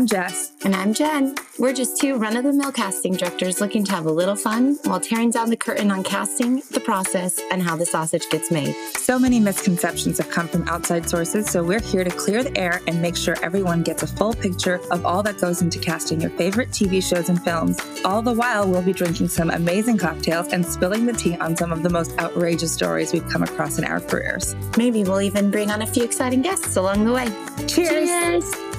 I'm Jess. And I'm Jen. We're just two run of the mill casting directors looking to have a little fun while tearing down the curtain on casting, the process, and how the sausage gets made. So many misconceptions have come from outside sources, so we're here to clear the air and make sure everyone gets a full picture of all that goes into casting your favorite TV shows and films. All the while, we'll be drinking some amazing cocktails and spilling the tea on some of the most outrageous stories we've come across in our careers. Maybe we'll even bring on a few exciting guests along the way. Cheers! Cheers.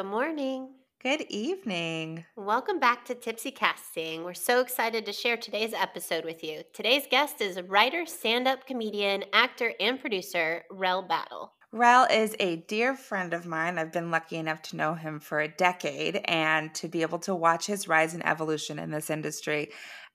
Good morning. Good evening. Welcome back to Tipsy Casting. We're so excited to share today's episode with you. Today's guest is writer, stand up comedian, actor, and producer, Rell Battle. Rell is a dear friend of mine. I've been lucky enough to know him for a decade and to be able to watch his rise and evolution in this industry.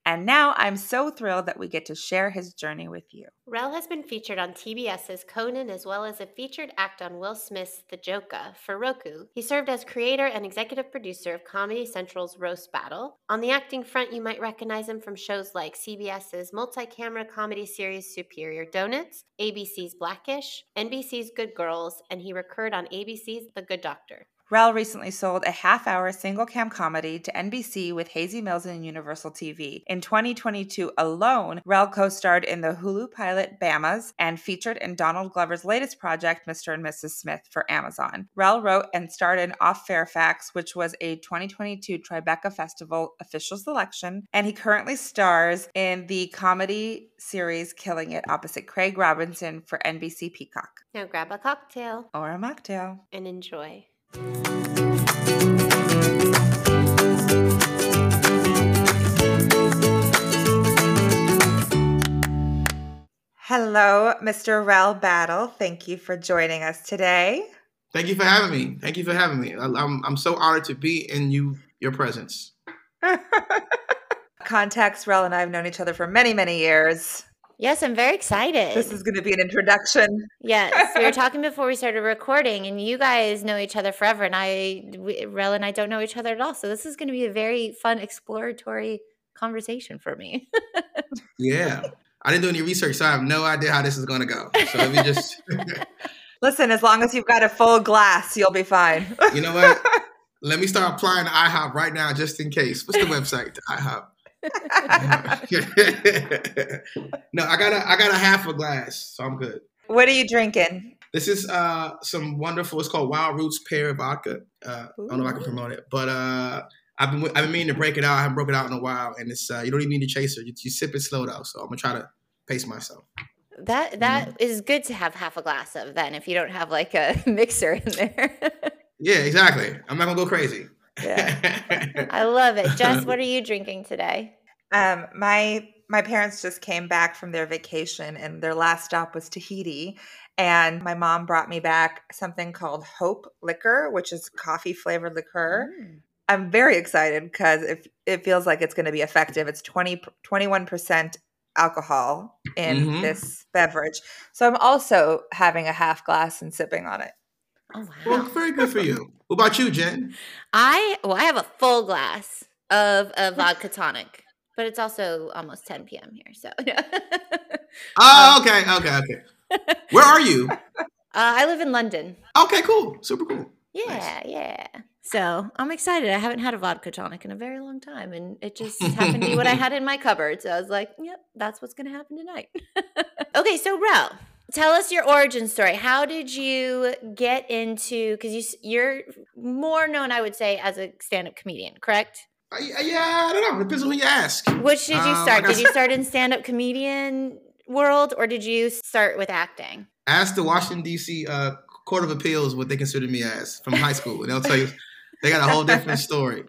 And now I'm so thrilled that we get to share his journey with you. Rell has been featured on TBS's Conan as well as a featured act on Will Smith's The Joka for Roku. He served as creator and executive producer of Comedy Central's Roast Battle. On the acting front, you might recognize him from shows like CBS's multi camera comedy series Superior Donuts, ABC's Black-ish, NBC's Good Girls, and he recurred on ABC's The Good Doctor. Rell recently sold a half hour single cam comedy to NBC with Hazy Mills and Universal TV. In 2022 alone, Rell co starred in the Hulu pilot Bammas and featured in Donald Glover's latest project, Mr. and Mrs. Smith, for Amazon. Rell wrote and starred in Off Fairfax, which was a 2022 Tribeca Festival official selection, and he currently stars in the comedy series Killing It opposite Craig Robinson for NBC Peacock. Now grab a cocktail Or a mocktail. and enjoy. Hello, Mr. Rell Battle. Thank you for joining us today. Thank you for having me. Thank you for having me. I'm I'm so honored to be in you your presence. Context, Rell and I have known each other for many, many years. Yes, I'm very excited. This is going to be an introduction. Yes, we were talking before we started recording, and you guys know each other forever, and I, we, Rell and I don't know each other at all. So this is going to be a very fun, exploratory conversation for me. Yeah. I didn't do any research, so I have no idea how this is gonna go. So let me just Listen, as long as you've got a full glass, you'll be fine. you know what? Let me start applying to IHOP right now just in case. What's the website IHOP? No, I got a I got a half a glass, so I'm good. what are you drinking? This is uh some wonderful. It's called Wild Roots Pear Vodka. Uh, I don't know if I can promote it, but uh, I've been I've been meaning to break it out. I haven't broken it out in a while, and it's uh, you don't even need a chaser. You, you sip it slow though. So I'm gonna try to pace myself. that that is good to have half a glass of. Then, if you don't have like a mixer in there, Yeah, exactly. I'm not gonna go crazy. I love it. Jess, what are you drinking today? Um, my my parents just came back from their vacation, and their last stop was Tahiti. And my mom brought me back something called Hope Liquor, which is coffee flavored liqueur. Mm. I'm very excited because it, it feels like it's going to be effective. It's 20, 21% alcohol in Mhm. this beverage. So I'm also having a half glass and sipping on it. Oh wow! well, very good for you. What about you, Jen? I well, I have a full glass of a vodka tonic, but it's also almost 10 p.m. here, so. Oh, okay, okay, okay. Where are you? Uh, I live in London. Okay, cool. Super cool. Yeah, yeah. So I'm excited. I haven't had a vodka tonic in a very long time, and it just happened to be what I had in my cupboard. So I was like, "Yep, that's what's going to happen tonight." okay, so Rell, tell us your origin story. How did you get into? Because you you're more known, I would say, as a stand-up comedian, correct? Uh, yeah, yeah, I don't know. Depends on who you ask. Which did you Um, start? like I Did you start in stand-up comedian world, or did you start with acting? Ask the Washington D.C. Uh, Court of Appeals what they considered me as from high school, and they'll tell you they got a whole different story.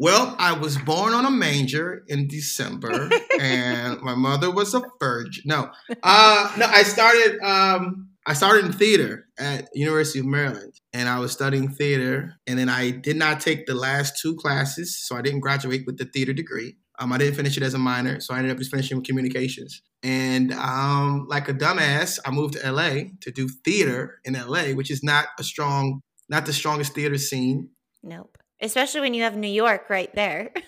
Well, I was born on a manger in December, and my mother was a virgin. No, uh, no, I started. Um, I started in theater at University of Maryland, and I was studying theater. And then I did not take the last two classes, so I didn't graduate with the theater degree. Um, I didn't finish it as a minor, so I ended up just finishing with communications. And um, like a dumbass, I moved to LA to do theater in LA, which is not a strong, not the strongest theater scene. Nope. Especially when you have New York right there.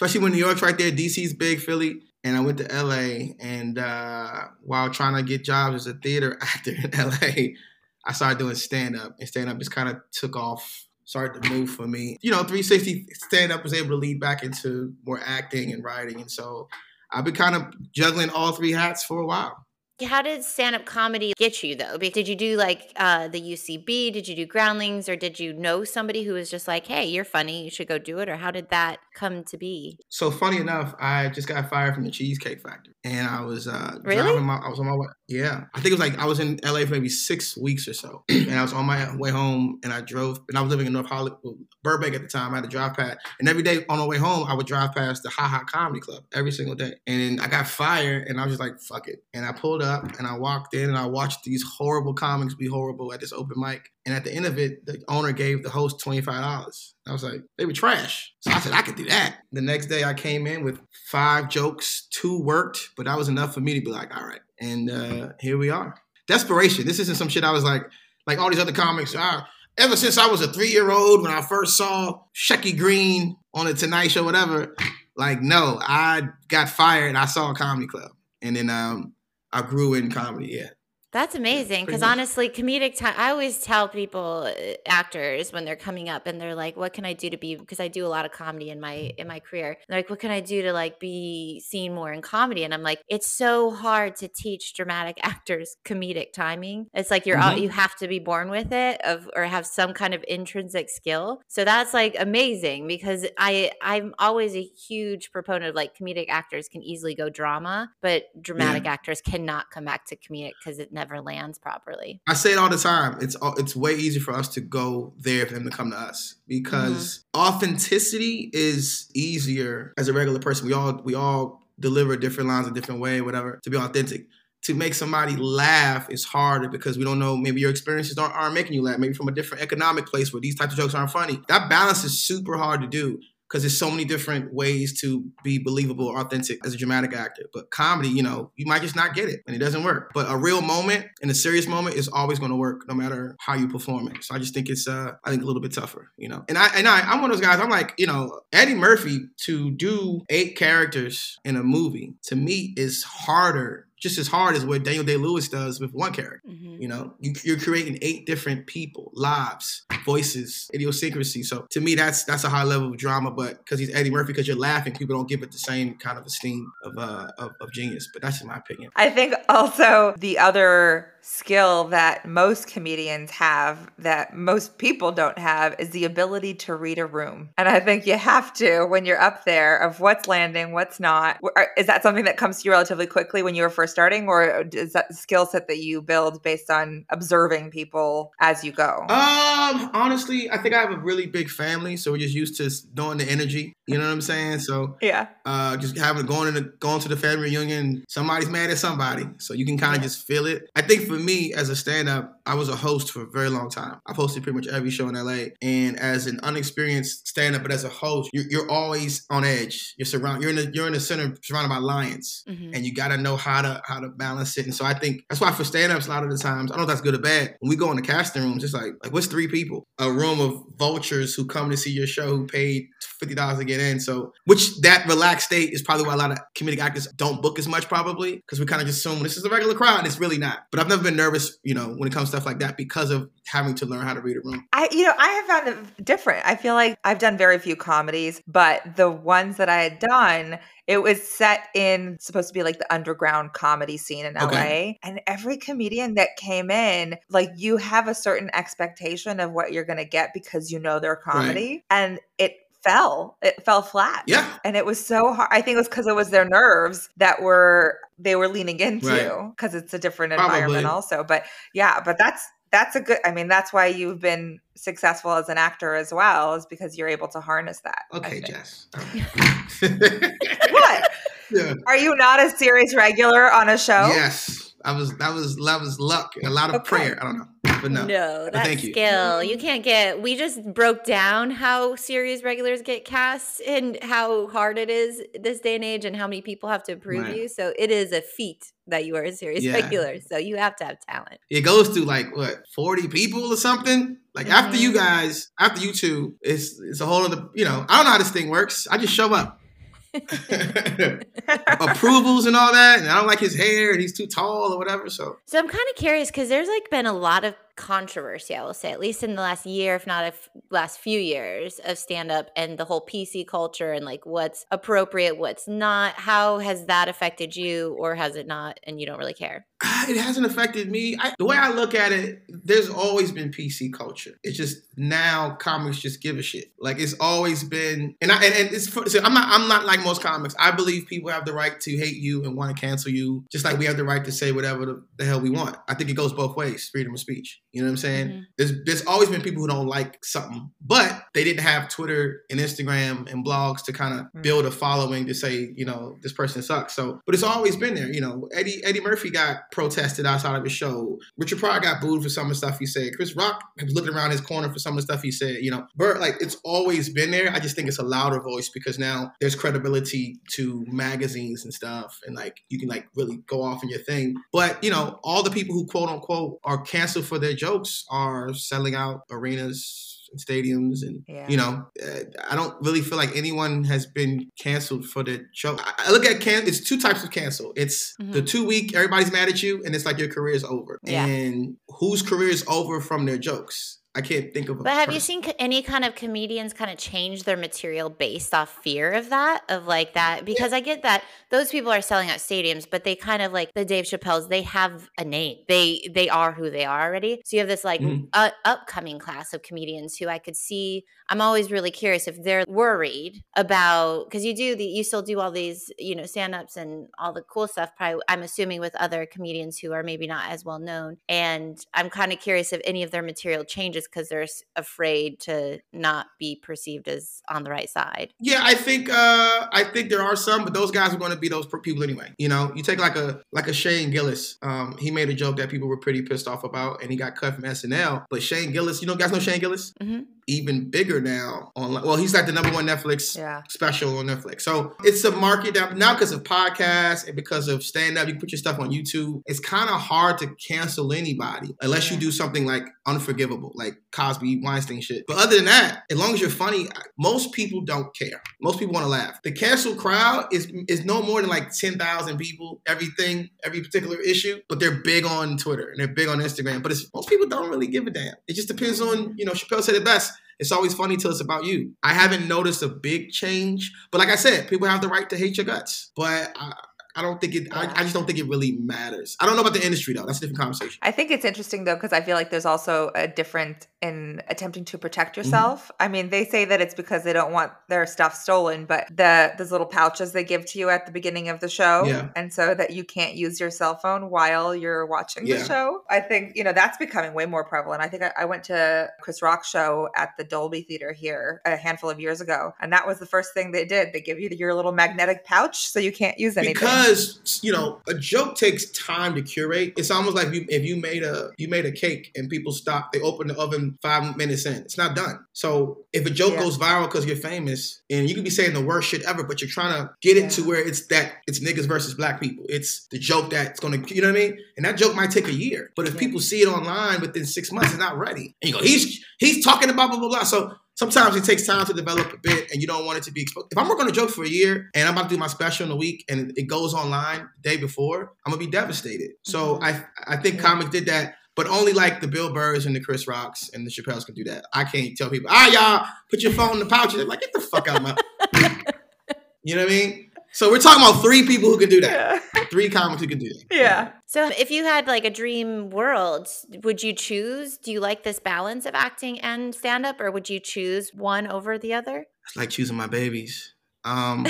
especially when New York's right there. DC's big, Philly, and I went to LA. And uh, while trying to get jobs as a theater actor in LA, I started doing stand up, and stand up just kind of took off. Started to move for me. You know, 360 stand up was able to lead back into more acting and writing, and so I've been kind of juggling all three hats for a while. How did stand up comedy get you though? Did you do like uh, the UCB? Did you do Groundlings? Or did you know somebody who was just like, hey, you're funny, you should go do it? Or how did that come to be? So funny enough, I just got fired from the Cheesecake Factory, and I was uh, really? driving my. I was on my way. Yeah, I think it was like I was in LA for maybe six weeks or so, and I was on my way home, and I drove, and I was living in North Hollywood, Burbank at the time. I had a drive past, and every day on the way home, I would drive past the Ha Ha Comedy Club every single day, and I got fired, and I was just like, fuck it, and I pulled up, and I walked in, and I watched these horrible comics be horrible at this open mic, and at the end of it, the owner gave the host twenty five dollars. I was like, they were trash. So I said, I could do that. The next day I came in with five jokes, two worked, but that was enough for me to be like, all right. And uh, here we are. Desperation. This isn't some shit I was like, like all these other comics. Ever since I was a three year old, when I first saw Shecky Greene on the Tonight Show, whatever, like, no, I got fired. I saw a comedy club. And then um, I grew in comedy. Yeah. That's amazing because honestly, comedic time. I always tell people, uh, actors, when they're coming up and they're like, "What can I do to be?" Because I do a lot of comedy in my in my career. They're like, "What can I do to like be seen more in comedy?" And I'm like, "It's so hard to teach dramatic actors comedic timing. It's like you're Mhm. all, you have to be born with it, of or have some kind of intrinsic skill. So that's like amazing because I I'm always a huge proponent of like comedic actors can easily go drama, but dramatic actors cannot come back to comedic because it never lands properly. I say it all the time. It's all- it's way easier for us to go there for them to come to us because mm-hmm. authenticity is easier as a regular person. We all we all deliver different lines a different way, whatever, to be authentic. To make somebody laugh is harder because we don't know. Maybe your experiences aren't, aren't making you laugh. Maybe from a different economic place where these types of jokes aren't funny. That balance is super hard to do because there's so many different ways to be believable or authentic as a dramatic actor. But comedy, you know, you might just not get it and it doesn't work. But a real moment and a serious moment is always going to work no matter how you perform it. So I just think it's uh I think a little bit tougher, you know. And I and I I'm one of those guys, I'm like, you know, Eddie Murphy to do eight characters in a movie to me is harder just as hard as what Daniel Day Lewis does with one character. Mhm. You know, you, you're creating eight different people, lives, voices, idiosyncrasy. So to me, that's that's a high level of drama. But because he's Eddie Murphy, because you're laughing, people don't give it the same kind of esteem of uh of, of genius. But that's my opinion. I think also the other skill that most comedians have that most people don't have is the ability to read a room. And I think you have to when you're up there of what's landing, what's not. Is that something that comes to you relatively quickly when you were first starting or is that skill set that you build based on observing people as you go? Um, honestly, I think I have a really big family, so we're just used to knowing the energy. You know what I'm saying? So yeah. uh, just having going in the, going to the family reunion, somebody's mad at somebody, so you can kind of just feel it. I think for me as a stand-up, I was a host for a very long time. I've hosted pretty much every show in LA, and as an unexperienced stand-up, but as a host, you're, you're always on edge. You're surrounded. You're in the you're in the center, surrounded by lions, Mhm. and you got to know how to how to balance it. And so I think that's why for stand-ups, a lot of the times, I don't know if that's good or bad. When we go in the casting rooms, it's like like what's three people? A room of vultures who come to see your show who paid fifty dollars to get in. So which that relaxed state is probably why a lot of comedic actors don't book as much probably because we kind of just assume this is a regular crowd and it's really not. But I've never been nervous, you know, when it comes to stuff like that because of having to learn how to read a room. I, you know, I have found it different. I feel like I've done very few comedies, but the ones that I had done, it was set in supposed to be like the underground comedy scene in LA. Okay. And every comedian that came in, like you have a certain expectation of what you're going to get because you know their comedy. And it fell, it fell flat. Yeah. And it was so hard. I think it was because it was their nerves that were they were leaning into Right. because it's a different Probably. environment also. But yeah, but that's that's a good I mean, that's why you've been successful as an actor as well, is because you're able to harness that. Okay, think. Jess. What? yeah. Are you not a series regular on a show? Yes. I was that was that was luck. A lot of Okay. prayer. I don't know. But no. No, But that's thank skill. You can't get. We just broke down how series regulars get cast and how hard it is this day and age, and how many people have to approve Right. you. So it is a feat that you are a series Yeah. regular. So you have to have talent. It goes to like what, 40 people or something? Like after you Mhm. guys, after you two, it's it's a whole other, you know, I don't know how this thing works. I just show up. approvals and all that. And I don't like his hair and he's too tall or whatever. So, so I'm kind of curious because there's like been a lot of controversy, I will say, at least in the last year, if not if last few years of stand up and the whole PC culture and like what's appropriate, what's not. How has that affected you or has it not? And you don't really care? It hasn't affected me. I, the way I look at it, there's always been PC culture. It's just now comics just give a shit. Like it's always been, and I and, and it's. So I'm not. I'm not like most comics. I believe people have the right to hate you and want to cancel you, just like we have the right to say whatever the, the hell we want. I think it goes both ways. Freedom of speech. You know what I'm saying? Mm-hmm. There's there's always been people who don't like something, but they didn't have Twitter and Instagram and blogs to kind of mm-hmm. build a following to say, you know, this person sucks. So, but it's always been there. You know, Eddie Eddie Murphy got protested outside of his show. Richard Pryor got booed for some of the stuff he said. Chris Rock was looking around his corner for some of the stuff he said. You know, Bert, like it's always been there. I just think it's a louder voice because now there's credibility to magazines and stuff, and like you can like really go off in your thing. But you know, all the people who quote unquote are canceled for their jokes are selling out arenas and stadiums and yeah. you know i don't really feel like anyone has been canceled for the show i look at can it's two types of cancel it's mm-hmm. the two week everybody's mad at you and it's like your career is over yeah. and whose career is over from their jokes I can't think of. but have person. you seen any kind of comedians kind of change their material based off fear of that, of like that? Because yeah. I get that those people are selling out stadiums, but they kind of like the Dave Chappelle's. They have a name. They they are who they are already. So you have this like mm. uh, upcoming class of comedians who I could see. I'm always really curious if they're worried about because you do the you still do all these you know stand ups and all the cool stuff. Probably I'm assuming with other comedians who are maybe not as well known, and I'm kind of curious if any of their material changes just because they're afraid to not be perceived as on the right side. Yeah, I think uh, I think there are some, but those guys are going to be those people anyway. You know, you take like a like a Shane Gillis. Um, he made a joke that people were pretty pissed off about, and he got cut from SNL. But Shane Gillis, you know, guys know Shane Gillis. Mm-hmm even bigger now online. Well, he's like the number one Netflix yeah. special on Netflix. So it's a market that now because of podcasts and because of stand up, you put your stuff on YouTube. It's kind of hard to cancel anybody unless you do something like unforgivable, like Cosby, Weinstein shit. But other than that, as long as you're funny, most people don't care. Most people want to laugh. The cancel crowd is is no more than like ten thousand people. Everything, every particular issue, but they're big on Twitter and they're big on Instagram. But it's, most people don't really give a damn. It just depends on you know. Chappelle said it best it's always funny till it's about you. I haven't noticed a big change, but like I said, people have the right to hate your guts. But I, I don't think it. Yeah. I, I, just don't think it really matters. I don't know about the industry though. That's a different conversation. I think it's interesting though because I feel like there's also a different in attempting to protect mm-hmm. yourself. Mm-hmm. I mean, they say that it's because they don't want their stuff stolen, but the those little pouches they give to you at the beginning of the show, yeah. and so that you can't use your cell phone while you're watching yeah. the show. I think you know that's becoming way more prevalent. I think I, I went to Chris Rock show at the Dolby Theater here a handful of years ago, and that was the first thing they did. They give you your little magnetic pouch so you can't use anything. Because you know a joke takes time to curate. It's almost like you, if you made a you made a cake and people stop, they open the oven five minutes in. It's not done. So if a joke yeah. goes viral because you're famous and you could be saying the worst shit ever, but you're trying to get yeah. it to where it's that it's niggas versus black people. It's the joke that's gonna, you know what I mean? And that joke might take a year, but if yeah. people see it online within six months, it's not ready. And you go, he's he's talking about blah blah blah. So sometimes it takes time to develop a bit and you don't want it to be exposed. If I'm working on a joke for a year and I'm about to do my special in a week and it goes online the day before, I'm gonna be devastated. So mm-hmm. I I think yeah. comics did that but only like the Bill Burrs and the Chris Rocks and the Chappelles can do that. I can't tell people, ah, y'all, put your phone in the pouch. They're like, get the fuck out of my. you know what I mean? So we're talking about three people who can do that. Yeah. Three comics who can do that. Yeah. So if you had like a dream world, would you choose? Do you like this balance of acting and stand up, or would you choose one over the other? It's like choosing my babies. Um,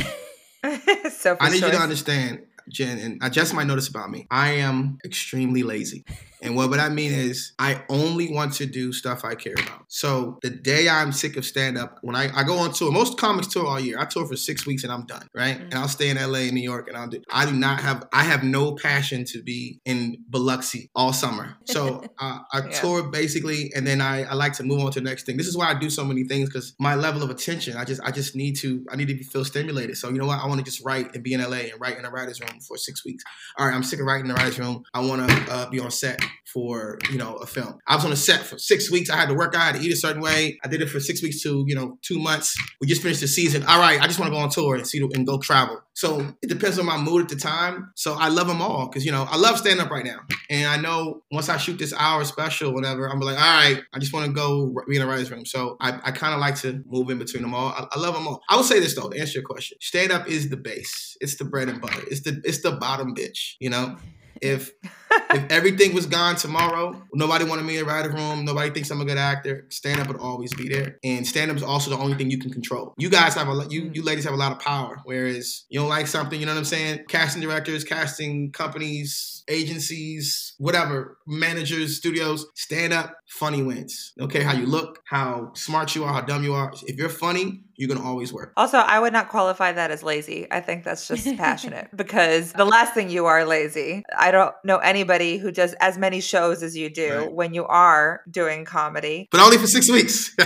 so I need choice. you to understand, Jen, and I just might notice about me. I am extremely lazy. And what, what I mean is, I only want to do stuff I care about. So the day I'm sick of stand up, when I, I go on tour, most comics tour all year. I tour for six weeks and I'm done, right? Mm-hmm. And I'll stay in LA, and New York, and I'll do. I do not have. I have no passion to be in Biloxi all summer. So uh, I yeah. tour basically, and then I, I like to move on to the next thing. This is why I do so many things because my level of attention, I just I just need to I need to feel stimulated. So you know what? I want to just write and be in LA and write in a writer's room for six weeks. All right, I'm sick of writing in the writer's room. I want to uh, be on set for you know a film. I was on a set for six weeks. I had to work out, I had to eat a certain way. I did it for six weeks to you know two months. We just finished the season. All right, I just want to go on tour and see and go travel. So it depends on my mood at the time. So I love them all because you know I love stand up right now, and I know once I shoot this hour special, whatever, I'm like, all right, I just want to go be in a writer's room. So I, I kind of like to move in between them all. I, I love them all. I will say this though, to answer your question, stand up is the base. It's the bread and butter. It's the it's the bottom bitch. You know, if if everything was gone tomorrow, nobody wanted me in the writer's room, nobody thinks I'm a good actor, stand up would always be there. And stand up is also the only thing you can control. You guys have a you you ladies have a lot of power. Whereas you don't like something, you know what I'm saying? Casting directors, casting companies, agencies, whatever, managers, studios, stand up, funny wins. Don't how you look, how smart you are, how dumb you are. If you're funny, you're gonna always work. Also, I would not qualify that as lazy. I think that's just passionate because the last thing you are lazy. I don't know anybody who does as many shows as you do Right. when you are doing comedy. But only for six weeks.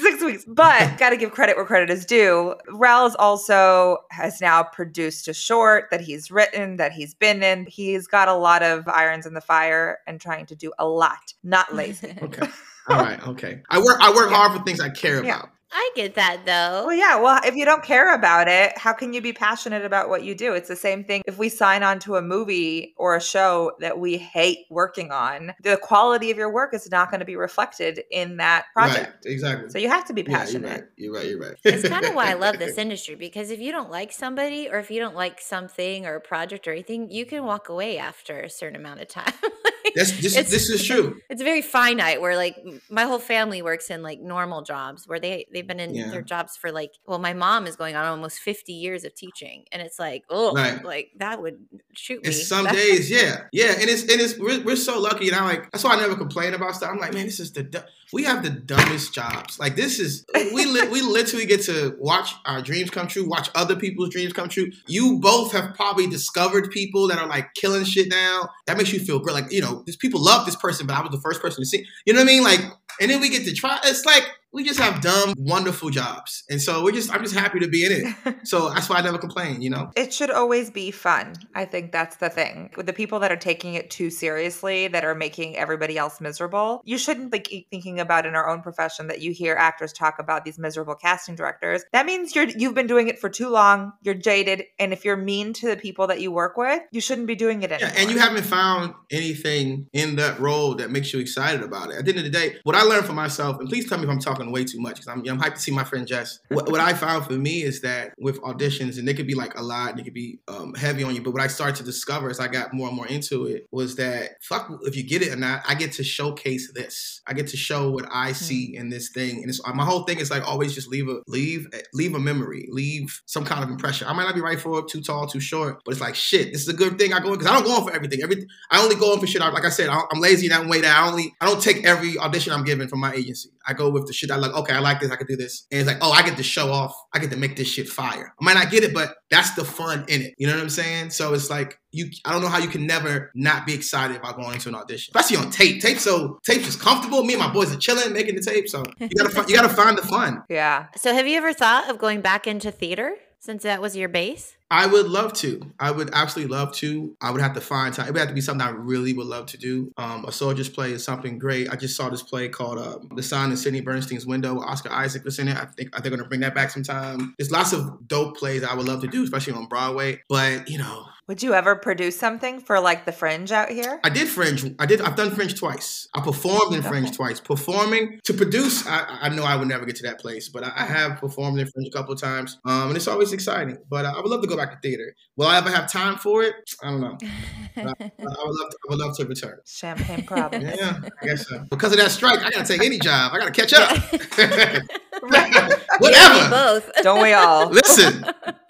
Six weeks, but got to give credit where credit is due. Rell's also has now produced a short that he's written, that he's been in. He's got a lot of irons in the fire and trying to do a lot, not lazy. okay. All right. Okay. I work. I work hard for things I care Yeah. About. I get that though. Well, yeah. Well, if you don't care about it, how can you be passionate about what you do? It's the same thing if we sign on to a movie or a show that we hate working on, the quality of your work is not going to be reflected in that project. Right. Exactly. So you have to be Yeah, you're passionate. right. You're right. You're right. it's kind of why I love this industry because if you don't like somebody or if you don't like something or a project or anything, you can walk away after a certain amount of time. That's this. This is true. It's very finite. Where like my whole family works in like normal jobs where they they've been in Yeah. their jobs for like well, my mom is going on almost fifty years of teaching, and it's like oh, Right. like that would shoot me. Some days, yeah, yeah, and it's and it's we're, we're so lucky, and I like that's why I never complain about stuff. I'm like, man, this is the du- we have the dumbest jobs. Like this is we li- we literally get to watch our dreams come true, watch other people's dreams come true. You both have probably discovered people that are like killing shit now. That makes you feel great. Like you know, these people love this person, but I was the first person to see. You know what I mean? Like, and then we get to try. It's like we just have dumb, wonderful jobs, and so we're just I'm just happy to be in it. So that's why I never complain. You know. It should always be fun. I think that's the thing. With the people that are taking it too seriously, that are making everybody else miserable, you shouldn't be keep thinking about in our own profession that you hear actors talk about these miserable casting directors. That means you're you've been doing it for too long, you're jaded, and if you're mean to the people that you work with, you shouldn't be doing it anymore. Yeah, and you haven't found anything in that role that makes you excited about it. At the end of the day, what I learned for myself, and please tell me if I'm talking way too much because I'm, I'm hyped to see my friend Jess. What, what I found for me is that with auditions, and they could be like a lot, and they could be um, heavy on you, but what I started to discover as I got more and more into it was that fuck if you get it or not, I get to showcase this. I get to show what I see in this thing, and it's my whole thing is like always just leave a leave leave a memory, leave some kind of impression. I might not be right for it, too tall, too short, but it's like shit. This is a good thing I go in because I don't go in for everything. Every I only go in for shit. I, like I said, I, I'm lazy in that way that I only I don't take every audition I'm given from my agency. I go with the shit I like. Okay, I like this. I can do this, and it's like, oh, I get to show off. I get to make this shit fire. I might not get it, but that's the fun in it. You know what I'm saying? So it's like you. I don't know how you can never not be excited about going into an audition, especially on tape. Tape so tape's just comfortable. Me and my boys are chilling, making the tape. So you gotta you gotta find the fun. yeah. So have you ever thought of going back into theater since that was your base? I would love to. I would absolutely love to. I would have to find time. It would have to be something I really would love to do. Um, a soldier's play is something great. I just saw this play called um, "The Sign in Sidney Brustein's Window." Oscar Isaac was in it. I think I think they're gonna bring that back sometime. There's lots of dope plays I would love to do, especially on Broadway. But you know, Would you ever produce something for like the fringe out here? I did Fringe. I did. I've done Fringe twice. I performed in Fringe Okay. twice. Performing to produce, I, I know I would never get to that place, but I, I have performed in Fringe a couple of times, um, and it's always exciting. But I would love to go back to theater. Will I ever have time for it? I don't know. I, I would love. To, I would love to return. Champagne problem. Yeah, I guess so. Because of that strike, I gotta take any job. I gotta catch up. Yeah, Whatever. both. Don't we all? Listen.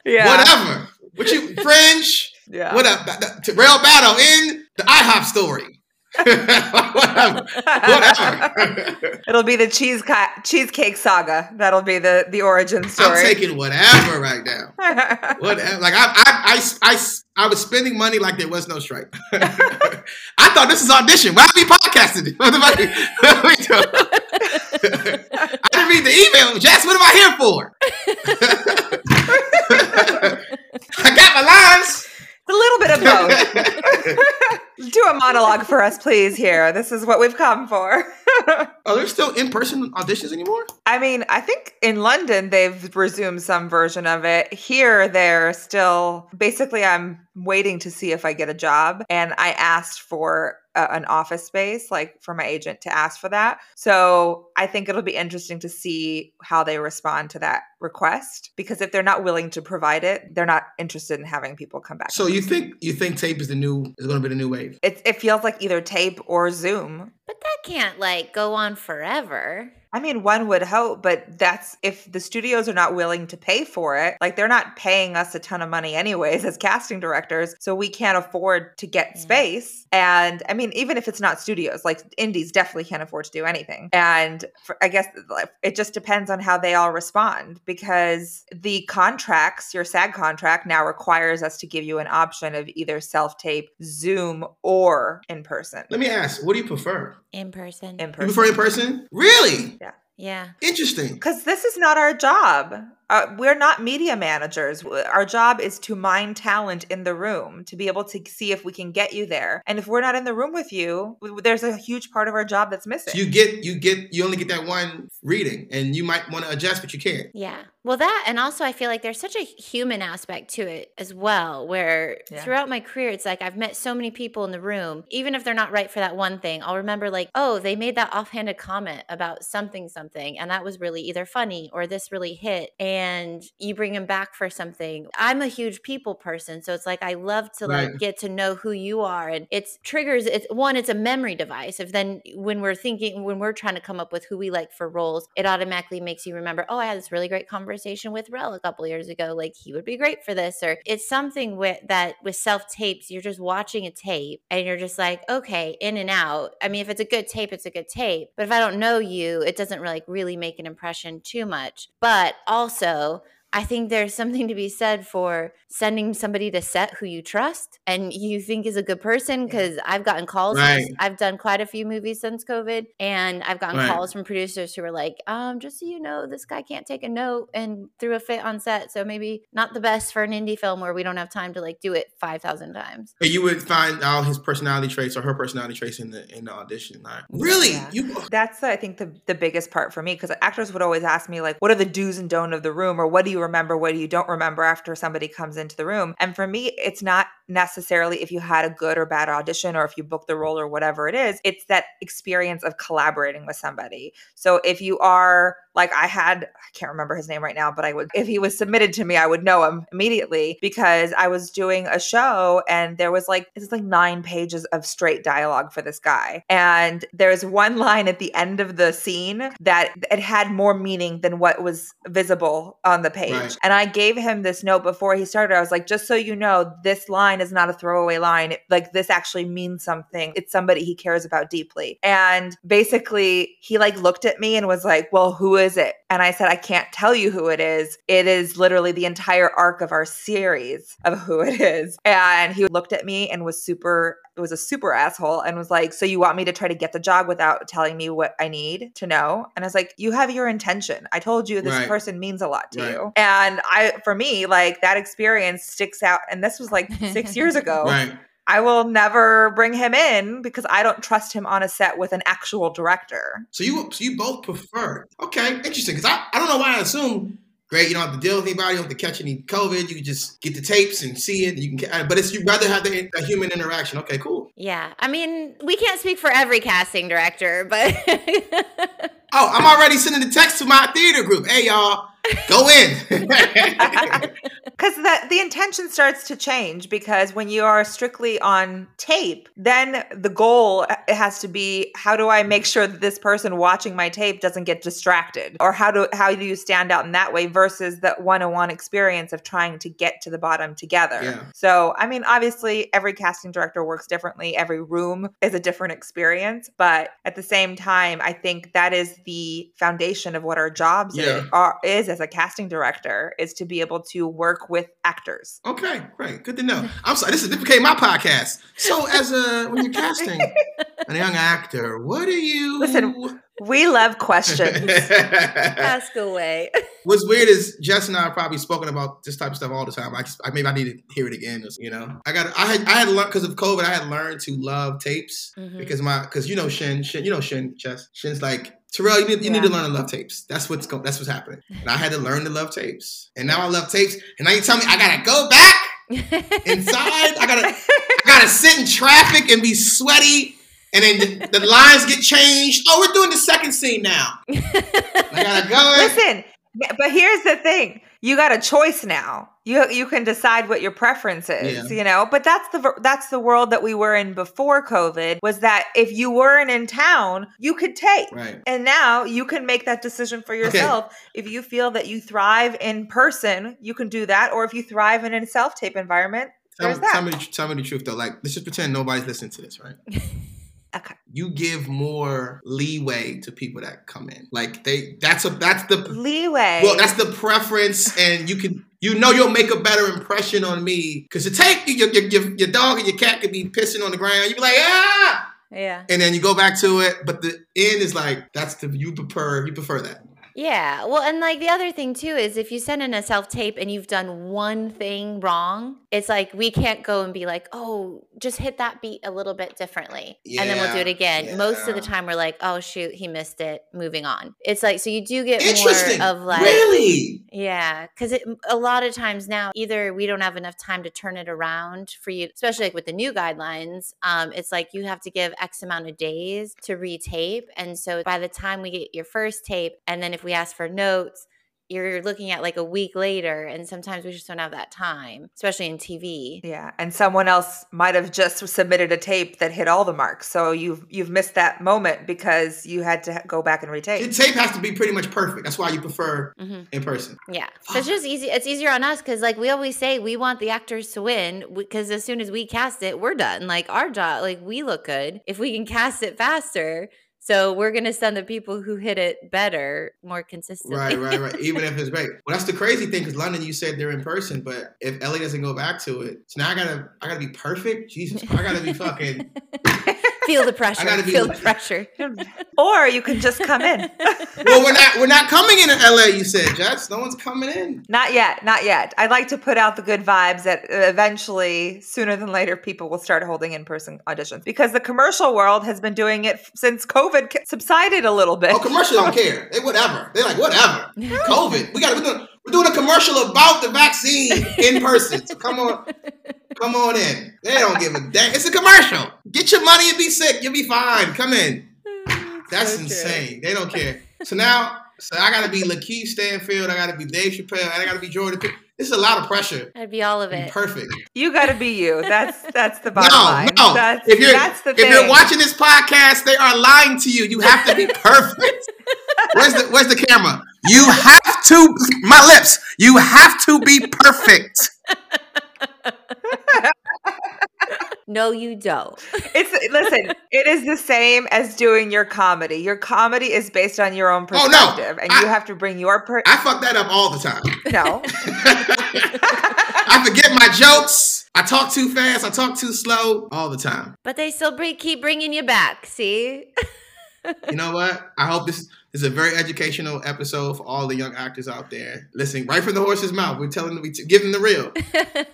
Yeah. Whatever. What you Fringe? Yeah. What up? To Rell battle in the IHOP story. Whatever. Whatever. It'll be the cheese ca- cheesecake saga. That'll be the the origin I'm story. taking whatever right now. Whatever. Like I, I, I, I, I was spending money like there was no strike. I thought this is audition. Why are we podcasting? What the fuck? What are we? I didn't read the email. Jess, what am I here for? I got my lines. A little bit of both. Do a monologue for us, please. Here, this is what we've come for. Are there still in person auditions anymore? I mean, I think in London they've resumed some version of it. Here, they're still basically. I'm waiting to see if I get a job, and I asked for a, an office space, like for my agent to ask for that. So I think it'll be interesting to see how they respond to that request because if they're not willing to provide it, they're not interested in having people come back. So you think you think tape is the new is going to be the new wave? It, it feels like either tape or Zoom. But that can't like go on forever. I mean, one would hope, but that's if the studios are not willing to pay for it. Like, they're not paying us a ton of money, anyways, as casting directors. So we can't afford to get Yeah. space. And I mean, even if it's not studios, like indies definitely can't afford to do anything. And for, I guess like, it just depends on how they all respond because the contracts, your SAG contract now requires us to give you an option of either self tape, Zoom, or in person. Let me ask, what do you prefer? In person. In person. You person. prefer in person? Really? Yeah. Interesting. Because this is not our job. Uh, we're not media managers. Our job is to mine talent in the room, to be able to see if we can get you there. And if we're not in the room with you, there's a huge part of our job that's missing. So you get you get you only get that one reading, and you might want to adjust, but you can't. Yeah. Well, that, and also I feel like there's such a human aspect to it as well, where Yeah. throughout my career, it's like I've met so many people in the room, even if they're not right for that one thing, I'll remember, like, oh, they made that offhanded comment about something, something, and that was really either funny or this really hit. And you bring them back for something. I'm a huge people person. So it's like I love to like get to know who you are. And it's triggers, it's one, it's a memory device. If then when we're thinking, when we're trying to come up with who we like for roles, it automatically makes you remember, oh, I had this really great conversation with Rell a couple years ago. Like he would be great for this. Or it's something with that with self tapes, you're just watching a tape and you're just like, okay, in and out. I mean, if it's a good tape, it's a good tape. But if I don't know you, it doesn't really like really make an impression too much. But also, also I think there's something to be said for sending somebody to set who you trust and you think is a good person. Because I've gotten calls. Right. I've done quite a few movies since COVID, and I've gotten Right. calls from producers who were like, um, just so you know, this guy can't take a note and threw a fit on set. So maybe not the best for an indie film where we don't have time to like do it 5,000 times. And you would find out his personality traits or her personality traits in the in the audition. Like, really? Yeah. You That's, I think, the, the biggest part for me because actors would always ask me, like, what are the do's and don't of the room? Or what do you remember? What you don't remember after somebody comes into the room? And for me, it's not necessarily if you had a good or bad audition or if you booked the role or whatever it is, it's that experience of collaborating with somebody. So if you are like I had, I can't remember his name right now, but I would, if he was submitted to me, I would know him immediately because I was doing a show and there was like, it's like nine pages of straight dialogue for this guy. And there's one line at the end of the scene that it had more meaning than what was visible on the page. Right. And I gave him this note before he started. I was like, just so you know, this line is not a throwaway line. Like, this actually means something. It's somebody he cares about deeply. And basically, he like looked at me and was like, well, who is it? And I said, I can't tell you who it is. It is literally the entire arc of our series of who it is. And he looked at me and was super, it was a super asshole and was like, So you want me to try to get the job without telling me what I need to know? And I was like, You have your intention. I told you this Right. person means a lot to Right. you. And I, for me, like that experience sticks out. And this was like six years ago. right. I will never bring him in because I don't trust him on a set with an actual director. So you so you both prefer. Okay, interesting. Because I, I don't know why I assume great. You don't have to deal with anybody. You don't have to catch any COVID. You can just get the tapes and see it. You can, but it's you'd rather have the, the human interaction. Okay, cool. Yeah. I mean, we can't speak for every casting director, but Oh, I'm already sending the text to my theater group. Hey, y'all, go in. Because that the intention starts to change because when you are strictly on tape, then the goal has to be how do I make sure that this person watching my tape doesn't get distracted, or how do how do you stand out in that way versus that one-on-one experience of trying to get to the bottom together. Yeah. So I mean, obviously, every casting director works differently. Every room is a different experience, but at the same time, I think that is the foundation of what our jobs Yeah. are is as a casting director is to be able to work with actors. okay, great, good to know. I'm sorry. This is this became my podcast. So as a when you're casting, a young actor. What are you? Listen, we love questions. Ask away. What's weird is Jess and I have probably spoken about this type of stuff all the time. I, I maybe I need to hear it again. You know, I got I had I had learned because of COVID. I had learned to love tapes Mhm. because my because you know Shin Shin you know Shin Jess Shin's like Terrell. You need you need to learn to love tapes. That's what's go, that's what's happening. And I had to learn to love tapes, and now I love tapes. And now you tell me I gotta go back inside. I gotta I gotta sit in traffic and be sweaty. And then the, the lines get changed. Oh, we're doing the second scene now. I gotta go. in. Listen, but here's the thing: you got a choice now. You you can decide what your preference is, Yeah. you know. But that's the that's the world that we were in before COVID. Was that if you weren't in town, you could take. Right. And now you can make that decision for yourself. If you feel that you thrive in person, you can do that. Or if you thrive in a self tape environment, Tell, there's tell that. me, tell me the truth though. Like, let's just pretend nobody's listening to this, right? Okay. You give more leeway to people that come in. Like they, that's a that's the Leeway. well, that's the preference, and you can you know you'll make a better impression on me because the take your, your your your dog and your cat could be pissing on the ground. You be like ah, yeah. and then you go back to it, but the end is like that's the you prefer you prefer that. Yeah. Well, and like the other thing too is if you send in a self tape and you've done one thing wrong, it's like we can't go and be like, oh, just hit that beat a little bit differently. and then we'll do it Yeah, again. Most of the time we're like, oh, shoot, he missed it. Moving on. It's like, so you do get more of like, really? yeah, because a lot of times now, either we don't have enough time to turn it around for you, especially like with the new guidelines. Um, it's like you have to give X amount of days to retape, and so by the time we get your first tape, and then if we ask for notes, you're looking at like a week later, and sometimes we just don't have that time, especially in TV. Yeah, and someone else might have just submitted a tape that hit all the marks. So you've you've missed that moment because you had to go back and Your retake. tape has to be pretty much perfect. That's why you prefer Mhm. in person. Yeah, so it's just easy. It's easier on us because, like we always say, we want the actors to win because as soon as we cast it, we're done. Like our job, like we look good if we can cast it faster. So we're gonna send the people who hit it better more consistently. Right, right, right. Even if it's great. Well, that's the crazy thing because London, you said they're in person, but if LA doesn't go back to it, so now I gotta, I gotta be perfect. Jesus, I gotta be fucking. Feel the pressure. gotta Feel the pressure. or you can just come in. Well, we're not, we're not coming in LA. You said, Jess. No one's coming in. not yet, not yet. I'd like to put out the good vibes that uh, eventually, sooner than later, people will start holding in-person auditions because the commercial world has been doing it since COVID subsided a little bit. Oh, commercial don't care. They whatever. They're like whatever. COVID. We got. We're doing, we're doing a commercial about the vaccine in person. So come on, come on in. They don't give a damn. It's a commercial. Get your money and be sick. You'll be fine. Come in. That's So true. insane. They don't care. So now, so I got to be Lakeith Stanfield. I got to be Dave Chappelle. I got to be Jordan. Peele. This is a lot of pressure. I'd be all of it. Perfect. You got to be you. That's that's the bottom No, line. no. That's, if you're that's the if thing. you're watching this podcast, they are lying to you. You have to be perfect. where's the Where's the camera? You have to. My lips. You have to be perfect. No, you don't. It's listen. It is the same as doing your comedy. Your comedy is based on your own Oh, no. perspective, and I- you have to bring your per- I fuck that up all the time. no. I forget my jokes. I talk too fast. I talk too slow all the time. But they still bring, keep bringing you back. See? You know what? I hope this, this is a very educational episode for all the young actors out there listening right from the horse's mouth. We're telling them, we t- give them the real.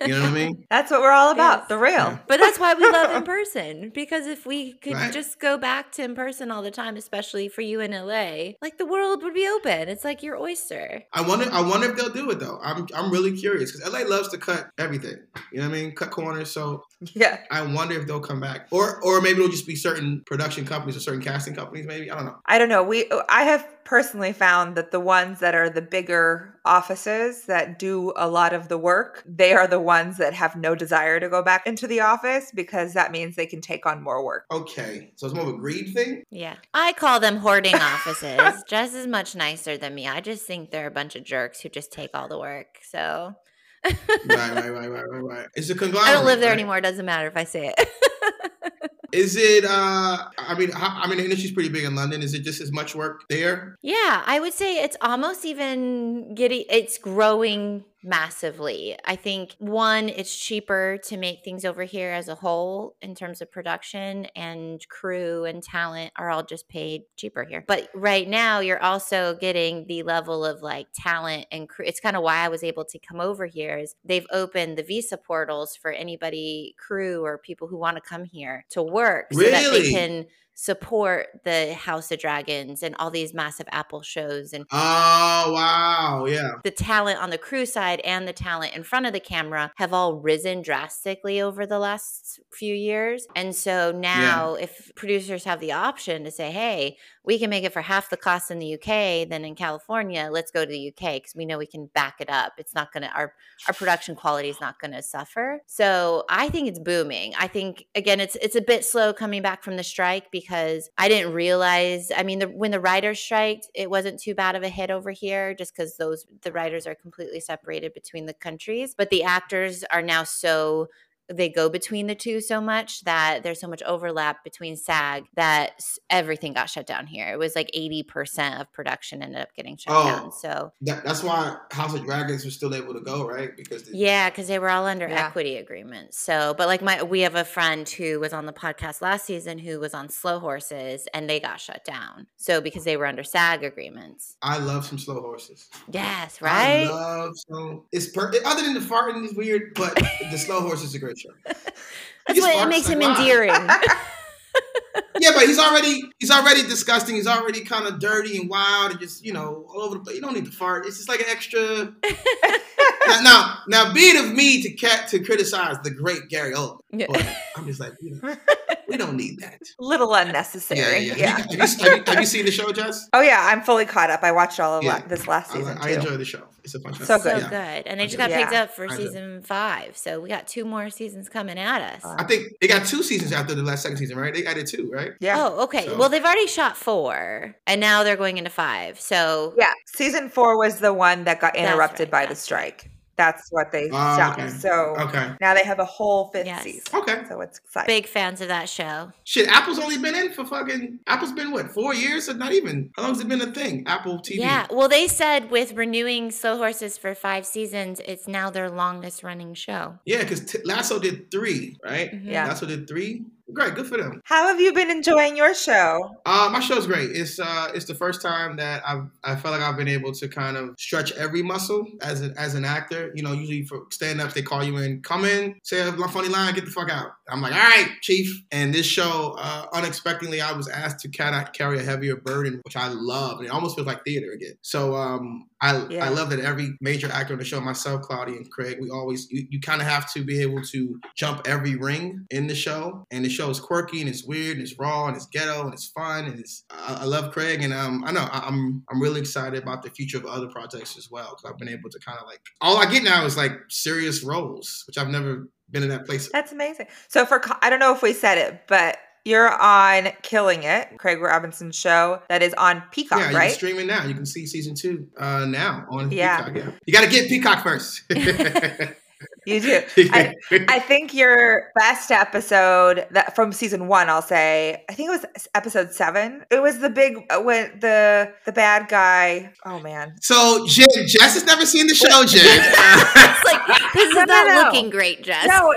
You know what I mean? That's what we're all about. Yes. The real. Yeah. But that's why we love in person because if we could Right. just go back to in person all the time, especially for you in LA, like the world would be open. It's like your oyster. I wonder. I wonder if they'll do it though. I'm. I'm really curious because LA loves to cut everything. You know what I mean? Cut corners. So Yeah. I wonder if they'll come back, or or maybe it'll just be certain production companies or certain casting companies. Maybe I don't know. I don't know. We I have personally found that the ones that are the bigger offices that do a lot of the work, they are the ones that have no desire to go back into the office because that means they can take on more work. Okay, so it's more of a greed thing. Yeah. I call them hoarding offices. Jess is much nicer than me. I just think they're a bunch of jerks who just take all the work. So right, right, right, right, right, right. It's a conglomerate. I don't live there right? anymore. It doesn't matter if I say it. Is it? uh I mean, how, I mean, the industry's pretty big in London. Is it just as much work there? yeah, I would say it's almost even getting, it's growing massively. I think one, it's cheaper to make things over here as a whole in terms of production and crew and talent are all just paid cheaper here. But right now, you're also getting the level of like talent and crew. It's kind of why I was able to come over here is they've opened the visa portals for anybody crew or people who want to come here to work so that they Really? can support the House of Dragons and all these massive Apple shows and Oh wow, yeah. the talent on the crew side and the talent in front of the camera have all risen drastically over the last few years. And so now, if producers have the option to say, hey, we can make it for half the cost in the UK than in California, let's go to the UK because we know we can back it up. It's not going to, our, our production quality is not going to suffer. So I think it's booming. I think, again, it's, it's a bit slow coming back from the strike because I didn't realize, I mean, the, when the writers striked, it wasn't too bad of a hit over here just because those, the writers are completely separated between the countries. But the actors are now so they go between the two so much that there's so much overlap between SAG that everything got shut down here. It was like 80% of production ended up getting shut Oh. down. So, That, that's why House of Dragons was still able to go, right? Because the, yeah, because they were all under Yeah. equity agreements. So, but like my, we have a friend who was on the podcast last season who was on Slow Horses and they got shut down. So, because they were under SAG agreements. I love some slow horses. Yes, right? I love some. It's per- other than the farting is weird, but the slow Horses are great show. That's what it makes him endearing. Yeah, but he's already he's already disgusting. He's already kind of dirty and wild and just you know all over the place. You don't need to fart. It's just like an extra. now, now, now, be it of me to cat to criticize the great Gary Oldman, Yeah. but I'm just like you know, we don't need that. A little unnecessary. Yeah, Yeah. yeah. Have, you, have, you, have you seen the show, Jess? Oh yeah, I'm fully caught up. I watched all of Yeah. this last season I too. enjoy the show. It's a fun show. So so good. good. Yeah. And they just I got picked Yeah. up for I do. season five. So we got two more seasons coming at us. I think they got two seasons after the last second season, right? They added two, right? Yeah. Oh, okay. So- Well, they've already shot four, and now they're going into five. So Yeah, season four was the one that got interrupted right, by the that's right. strike. That's what they Oh, stopped. okay. So Okay. now they have a whole fifth Yes. season. Okay. So it's exciting. big fans of that show. Shit, Apple's only been in for fucking. Apple's been what four years? Or not even. How long has it been a thing? Apple TV. Yeah. Well, they said with renewing Slow Horses for five seasons, it's now their longest running show. Yeah, because T- Lasso did three, right? Mhm. Yeah. Lasso did three. Great, good for them. How have you been enjoying your show? Uh, my show's great. It's uh, it's the first time that I've I felt like I've been able to kind of stretch every muscle as an as an actor. You know, usually for stand ups they call you in, come in, say a funny line, get the fuck out. I'm like, all right, chief. And this show, uh, unexpectedly, I was asked to carry a heavier burden, which I love, and it almost feels like theater again. So um, I Yeah. I love that every major actor on the show, myself, Claudia, and Craig, we always you, you kind of have to be able to jump every ring in the show, and the show is quirky and it's weird and it's raw and it's ghetto and it's fun and it's I, I love Craig and um I know I, I'm I'm really excited about the future of other projects as well because I've been able to kind of like all I get now is like serious roles, which I've never been in that place. That's amazing. So for I don't know if we said it, but you're on Killing It, Craig Robinson's show that is on Peacock, yeah, right? stream it now. You can see season two uh, now on Yeah. Peacock. Yeah, you got to get Peacock first. You do. I, I think your best episode that from season one, I'll say, I think it was episode seven. It was the big uh, when the the bad guy. Oh man, so Jen, Jess has never seen the show, Jen. It's like this is No, no, not no. looking great, Jess. no,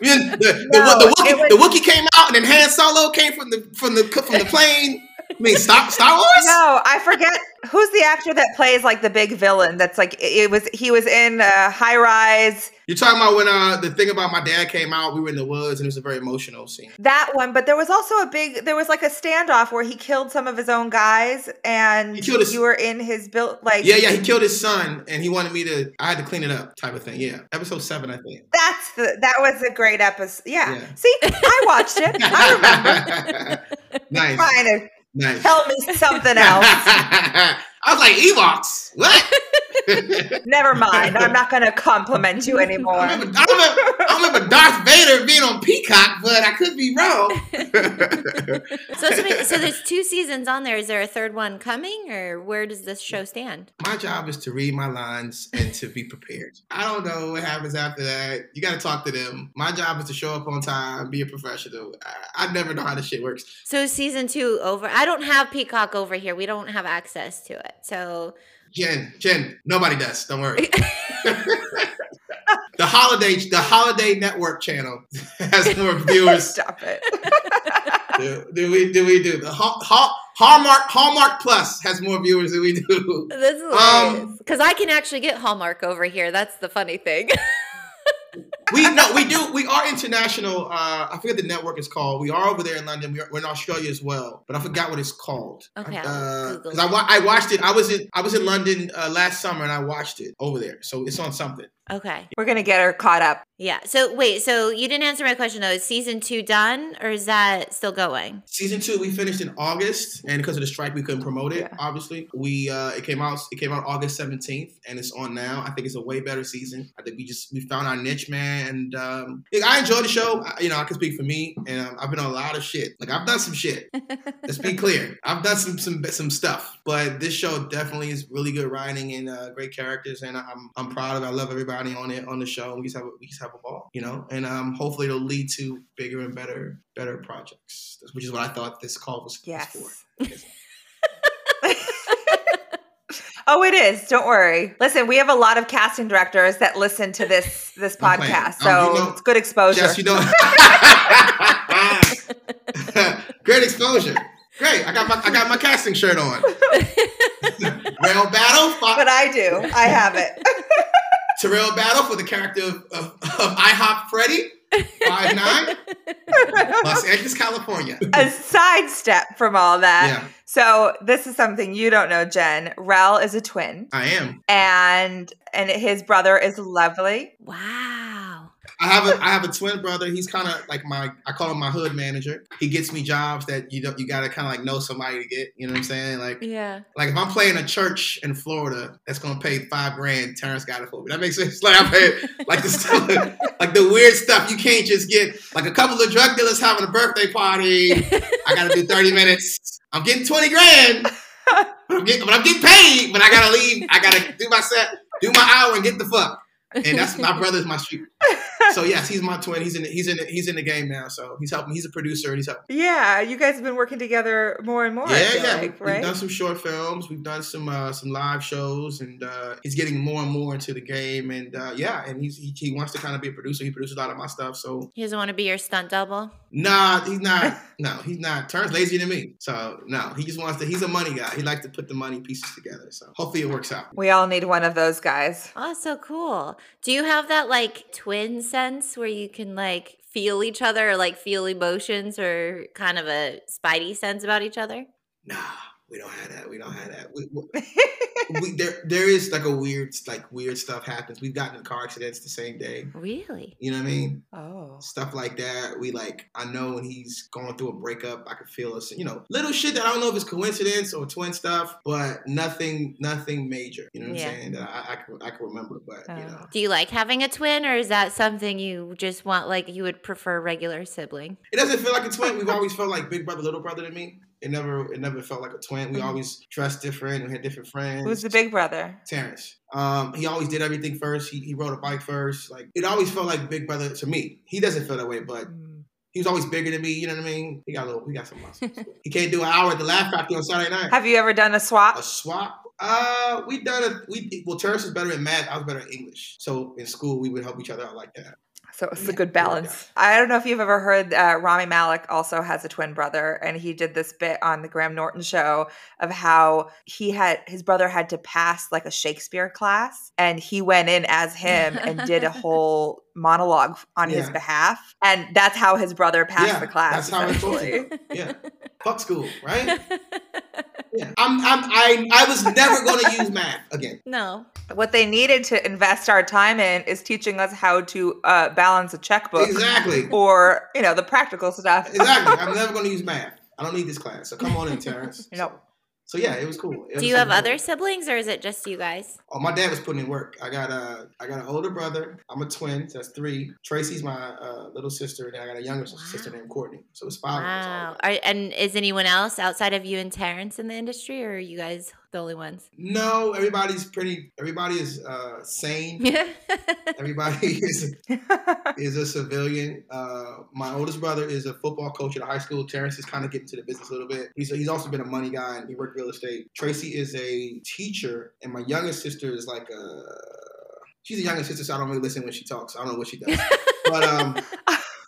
the, the, No, the, Wookiee, it was- the Wookiee came out and then Han Solo came from the from the from the plane. I mean, Star Star Wars. no, I forget who's the actor that plays like the big villain. That's like it was. He was in uh, High Rise. You're talking about when uh the thing about my dad came out. We were in the woods and it was a very emotional scene. That one, but there was also a big. There was like a standoff where he killed some of his own guys, and He killed his- you were in his build. Like Yeah, yeah. He killed his son and he wanted me to. I had to clean it up, type of thing. Yeah, episode seven, I think. That's the. That was a great episode. Yeah. Yeah. See, I watched it. I remember. nice, to nice. tell me something else. I was like Ewoks. What? Never mind. I'm not going to compliment you anymore. I remember, I, remember, I remember Darth Vader being on Peacock, but I could be wrong. So, so, so there's two seasons on there. Is there a third one coming, or where does this show stand? My job is to read my lines and to be prepared. I don't know what happens after that. You got to talk to them. My job is to show up on time, be a professional. I, I never know how this shit works. So season two over. I don't have Peacock over here. We don't have access to it. So Jen, Jen, nobody does. Don't worry. the holiday the holiday network channel has more viewers. Stop it. do, do we do we do the Ha- Ha- Hallmark Hallmark Plus has more viewers than we do. Um, hilarious. Because I can actually get Hallmark over here. That's the funny thing. We no, we do. We are international. Uh, I forget the network is called. We are over there in London. We are, we're in Australia as well, but I forgot what it's called. Okay, Uh, I'll Google 'cause I, wa- I watched it. I was in I was in London uh, last summer and I watched it over there. So it's on something. okay. We're gonna get her caught up. Yeah. So wait. So you didn't answer my question though. Is season two done or is that still going? Season two we finished in August, and because of the strike, we couldn't promote it. Yeah. Obviously, we uh, it came out it came out August seventeenth, and it's on now. I think it's a way better season. I think we just we found our niche, man, and um, I enjoy the show. I, you know, I can speak for me, and um, I've been on a lot of shit. Like I've done some shit. Let's be clear, I've done some some some stuff, but this show definitely is really good writing and uh, great characters, and I'm I'm proud of. it. I love everybody on it on the show. We just have a, we just have a ball, you know, and um, hopefully it'll lead to bigger and better better projects, which is what I thought this call was, was Yes. for. Oh, it is. Don't worry. Listen, we have a lot of casting directors that listen to this this podcast, Um, so you know- it's good exposure. Yes, you know. Great exposure. Great. I got my I got my casting shirt on. Terrell Battle. fi- but I do. I have it. Terrell Battle for the character of, of, of IHOP Freddy. Five nine, Los Angeles, California. a sidestep from all that. Yeah, So this is something you don't know, Jen. Rell is a twin, I am. and and his brother is lovely. Wow. I have a I have a twin brother. He's kind of like my I call him my hood manager. He gets me jobs that you don't you gotta kind of like know somebody to get. You know what I'm saying? Like Yeah. Like if I'm playing a church in Florida that's gonna pay five grand, Terrence got it for me. That makes sense. Like I'm paying like the stuff, like the weird stuff you can't just get. Like a couple of drug dealers having a birthday party. I gotta do 30 minutes. I'm getting 20 grand. But I'm getting, but I'm getting paid. But I gotta leave. I gotta do my set, do my hour, and get the fuck. And that's my brother's my street. So yes, he's my twin. He's in the, he's in the, he's in the game now. So he's helping. He's a producer and he's helping. Yeah, you guys have been working together more and more. Yeah, yeah. like, we, right? have done some short films. We've done some uh, some live shows, and uh, he's getting more and more into the game. And uh, yeah, and he's he, he wants to kind of be a producer. He produces a lot of my stuff. So He doesn't want to be your stunt double. nah, he's not. no, he's not. Turns lazier than me. So no, he just wants to. He's a money guy. He likes to put the money pieces together. So hopefully it works out. we all need one of those guys. Oh, so cool. Do you have that like twin sense where you can like feel each other or like feel emotions or kind of a spidey sense about each other? Nah, we don't have that. We don't have that. We, we, we, there there is like a weird like weird stuff happens. We've gotten in car accidents the same day. Really? You know what I mean? Oh. stuff like that. We like, I know when he's going through a breakup, I can feel us, you know, little shit that I don't know if it's coincidence or twin stuff, but nothing, nothing major. You know what Yeah. I'm saying? That I, I can, I can remember, but you oh. know, Do you like having a twin or is that something you just want like you would prefer regular sibling? it doesn't feel like a twin. We've always felt like big brother, little brother to me. It never, it never felt like a twin. We Mhm. always dressed different. We had different friends. Who's the big brother? Terrence. Um, he always did everything first. He, he rode a bike first. Like it always felt like big brother to me. He doesn't feel that way, but Mm. he was always bigger than me. You know what I mean? He got a little, he got some muscles. he can't do an hour at the Laugh Factory on Saturday night. Have you ever done a swap? A swap? Uh, we done it. We well, Terrence is better in math. I was better in English. So in school, we would help each other out like that. So it's Yeah, a good yeah. balance. I don't know if you've ever heard uh, Rami Malek also has a twin brother, and he did this bit on the Graham Norton show of how he had his brother had to pass like a Shakespeare class, and he went in as him and did a whole monologue on his behalf, and that's how his brother passed Yeah, the class. that's how it's supposed to go. Yeah, fuck school, right? Yeah, I'm, I'm, I, I was never going to use math again. no. What they needed to invest our time in is teaching us how to uh, balance a checkbook Exactly, or you know the practical stuff. exactly. I'm never going to use math. I don't need this class. So come on in, Terrence. No. So yeah, it was cool. It was Do you have cool. other siblings or is it just you guys? Oh, my dad was putting in work. I got a, I got an older brother. I'm a twin. So that's three. Tracy's my uh, little sister, and I got a younger sister named Courtney. So it's five. Wow. Of us all. Are, and is anyone else outside of you and Terrence in the industry or are you guys the only ones? No, everybody's pretty. Everybody is uh, sane. Everybody is is a civilian. Uh, my oldest brother is a football coach at a high school. Terrence is kind of getting to the business a little bit. He's he's also been a money guy and he worked real estate. Tracy is a teacher, and my youngest sister is like a She's a younger sister, so I don't really listen when she talks. I don't know what she does, but um,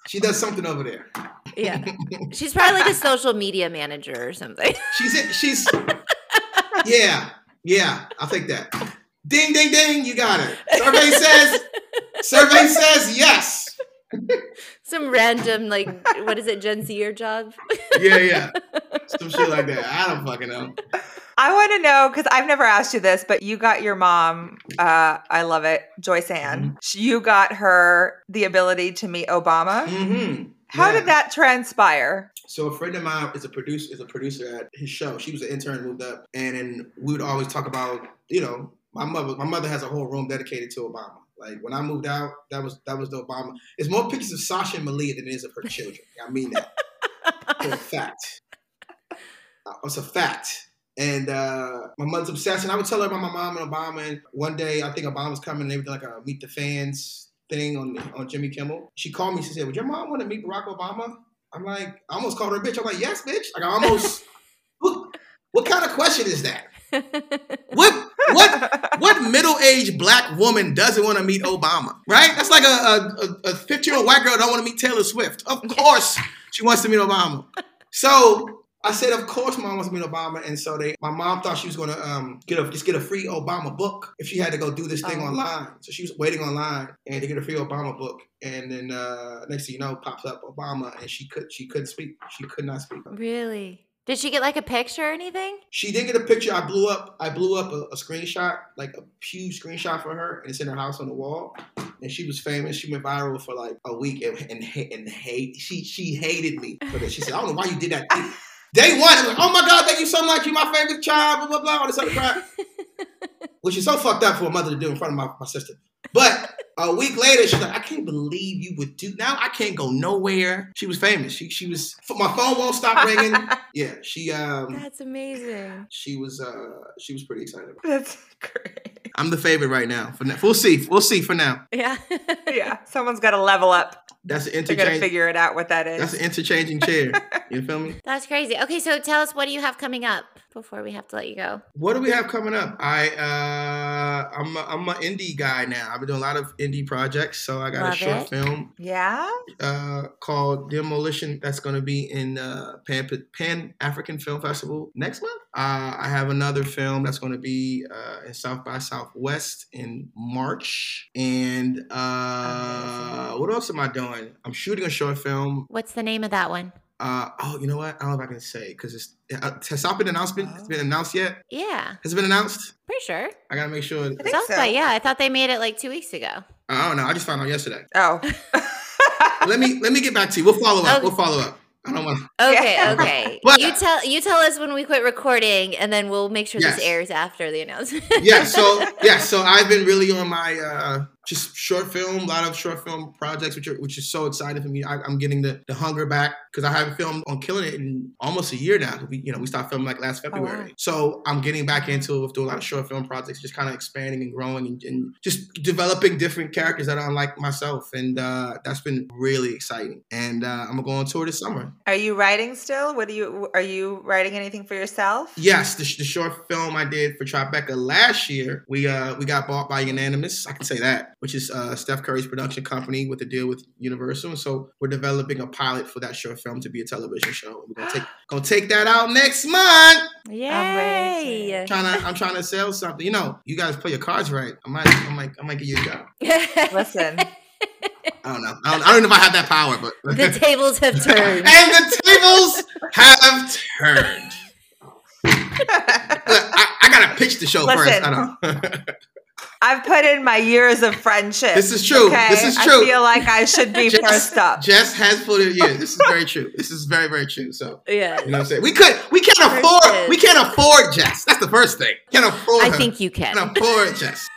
she does something over there. Yeah. She's probably like a social media manager or something. She's. She's yeah, yeah. I'll take that. Ding, ding, ding. You got it. Survey says. Survey says yes. Some random like what is it, Gen Zer job? Yeah, yeah. Some shit like that. I don't fucking know. I want to know because I've never asked you this, but you got your mom. Uh, I love it, Joyce Ann. You got her the ability to meet Obama. Mm-hmm. How did that transpire? So a friend of mine is a producer is a producer at his show. She was an intern, moved up, and then we would always talk about you know my mother. My mother has a whole room dedicated to Obama. Like when I moved out, that was that was the Obama. It's more pictures of Sasha and Malia than it is of her children. I mean that for a fact. Uh, It's a fact. And uh, my mother's obsessed. And I would tell her about my mom and Obama. And one day, I think Obama was coming and they were like a meet the fans thing on on Jimmy Kimmel. She called me. She said, "Would your mom want to meet Barack Obama?" I'm like, I almost called her a bitch. I'm like, yes, bitch. Like I almost. what, what kind of question is that? What what what middle aged black woman doesn't want to meet Obama? Right? That's like a a 15 year old white girl don't want to meet Taylor Swift. Of course, she wants to meet Obama. So I said, of course, mom wants to meet Obama, and so they. My mom thought she was gonna um get a just get a free Obama book if she had to go do this thing Oh. online. So she was waiting online and to get a free Obama book, and then uh next thing you know, pops up Obama, and she could she couldn't speak. She could not speak. really? Did she get like a picture or anything? She did get a picture. I blew up. I blew up a, a screenshot, like a huge screenshot for her, and it's in her house on the wall. And she was famous. She went viral for like a week, and and, and hate. She she hated me for this. She said, "I don't know why you did that." Day one, it was like, "Oh my god, thank you so much. You're my favorite child." Blah blah blah. All this other crap, which is so fucked up for a mother to do in front of my, my sister. But a week later, she's like, "I can't believe you would do. Now I can't go nowhere." She was famous. She she was. My phone won't stop ringing. Yeah, she um. That's amazing. She was uh she was pretty excited about. It. That's great. I'm the favorite right now. For now, we'll see. We'll see for now. Yeah. Yeah, someone's got to level up. That's an They're going to figure it out what that is. That's an interchanging chair. You feel me? That's crazy. Okay, so tell us what do you have coming up before we have to let you go? What do we have coming up? I uh I'm a, I'm an indie guy now. I've been doing a lot of indie projects. So I got Love a short it. film yeah. uh called Demolition that's going to be in uh Pan Pan African Film Festival next month. Uh, I have another film that's going to be uh, in South by Southwest in March. And uh, what else am I doing? I'm shooting a short film What's the name of that one? Uh, oh, you know what? I don't know if I can say because it's uh, has not been announced. Been, it's been announced yet? Yeah, Has it been announced? pretty sure. I gotta make sure. I think South so. by, yeah. I thought they made it like two weeks ago. I don't know. I just found out yesterday. Oh. let me let me get back to you. We'll follow up. Okay. We'll follow up. I don't want. To. Okay, okay. But- you tell you tell us when we quit recording, and then we'll make sure Yes. this airs after the announcement. Yeah. So yeah. So I've been really on my uh just short film, a lot of short film projects, which are which is so exciting for me. I, I'm getting the the hunger back because I haven't filmed on Killing It in almost a year now. We you know we stopped filming like last February. wow. So I'm getting back into doing a lot of short film projects, just kind of expanding and growing and, and just developing different characters that are unlike myself, and uh, that's been really exciting. And uh, I'm gonna go on tour this summer. Are you writing still? What do you are you writing anything for yourself? Yes, the, the short film I did for Tribeca last year, we uh we got bought by Unanimous. I can say that, which is uh, Steph Curry's production company with a deal with Universal. And so we're developing a pilot for that short film to be a television show. We're gonna take gonna take that out next month. Yay! trying to I'm trying to sell something. You know, you guys play your cards right. I might I might I might give you a job. Listen, I don't know. I don't, I don't know if I have that power, but the tables have turned. and the tables have turned. I, I gotta pitch the show first. I don't. I've put in my years of friendship. This is true. Okay? This is true. I feel like I should be Jess- first up. Jess has put in years. this is very true. This is very, very true. So yeah. you know what I'm saying. We could. We can't afford. We can't afford Jess. That's the first thing. Can't afford. I her. think you can. Can't afford Jess.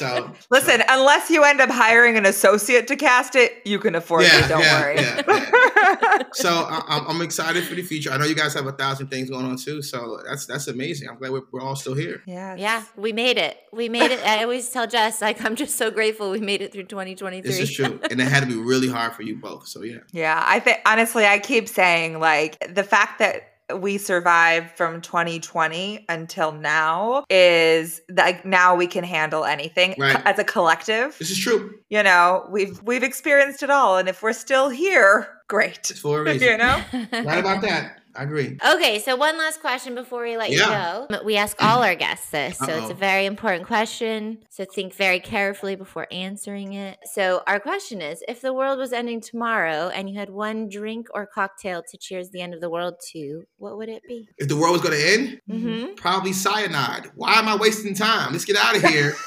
So Listen, unless you end up hiring an associate to cast it, you can afford yeah, it. Don't yeah, worry. yeah, yeah. So I, I'm, I'm excited for the future. I know you guys have a thousand things going on too. So that's that's amazing. I'm glad we're, we're all still here. Yeah, Yeah, we made it. We made it. I always tell Jess, like, I'm just so grateful we made it through 2023. This is true, and it had to be really hard for you both. So yeah, Yeah, I think honestly, I keep saying like the fact that we survived from 2020 until now is that now we can handle anything Right. As a collective. This is true. You know, we've we've experienced it all, and if we're still here, great. It's for a reason. You know, Right about that. I agree. Okay, so one last question before we let Yeah. you go. We ask all our guests this, so it's a very important question. So think very carefully before answering it. So our question is: If the world was ending tomorrow and you had one drink or cocktail to cheers the end of the world to, what would it be? If the world was going to end, Mm-hmm. probably cyanide. Why am I wasting time? Let's get out of here.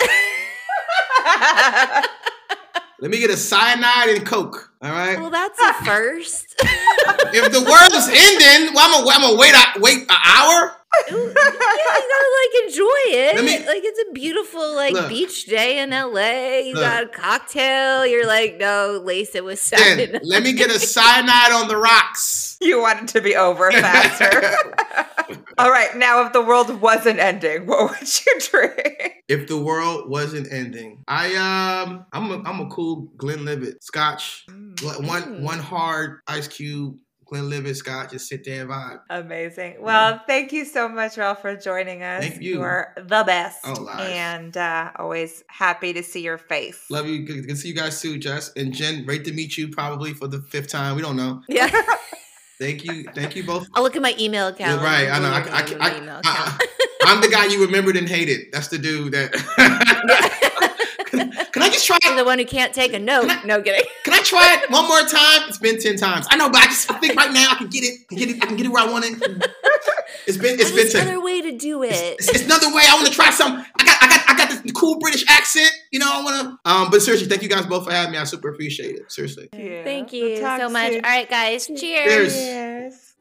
Let me get a cyanide and Coke. All right. Well, that's a first. if the world is ending, well, I'm gonna, I'm gonna wait. a- Wait an hour. yeah, you gotta like enjoy it. Me- like it's a beautiful like Look. beach day in LA. You Look. got a cocktail. You're like, no, lace it with cyanide. let me get a cyanide on the rocks. you want it to be over faster. All right, now if the world wasn't ending, what would you drink? If the world wasn't ending, I um, I'm a, I'm a cool Glenlivet Scotch. One Mm. one hard ice cube Glenlivet Scotch. Just sit there and vibe. Amazing. Well, thank you so much, Ralph, for joining us. Thank you. are the best. Oh, lies. and uh, always happy to see your face. Love you. Good good to see you guys too, Jess and Jen. Great to meet you. Probably for the fifth time. We don't know. yeah. Thank you. Thank you both. I'll look at my email account. You're right. I know. I, oh, I, I, I, I'm the guy you remembered and hated. That's the dude that. can, can I just try You're it? the one who can't take a note. No kidding. Can I try it one more time? It's been ten times. I know, but I just I think right now I can get it. I can get it. I can get it where I want it. It's been. It's been There's ten. another way to do it. It's, it's another way. I want to try some. I got. I got. I got this cool British accent. You know. I want to. Um. But seriously, thank you guys both for having me. I super appreciate it. Seriously. Yeah. Thank We'll you so much. All right, guys. Cheers. Cheers. Cheers.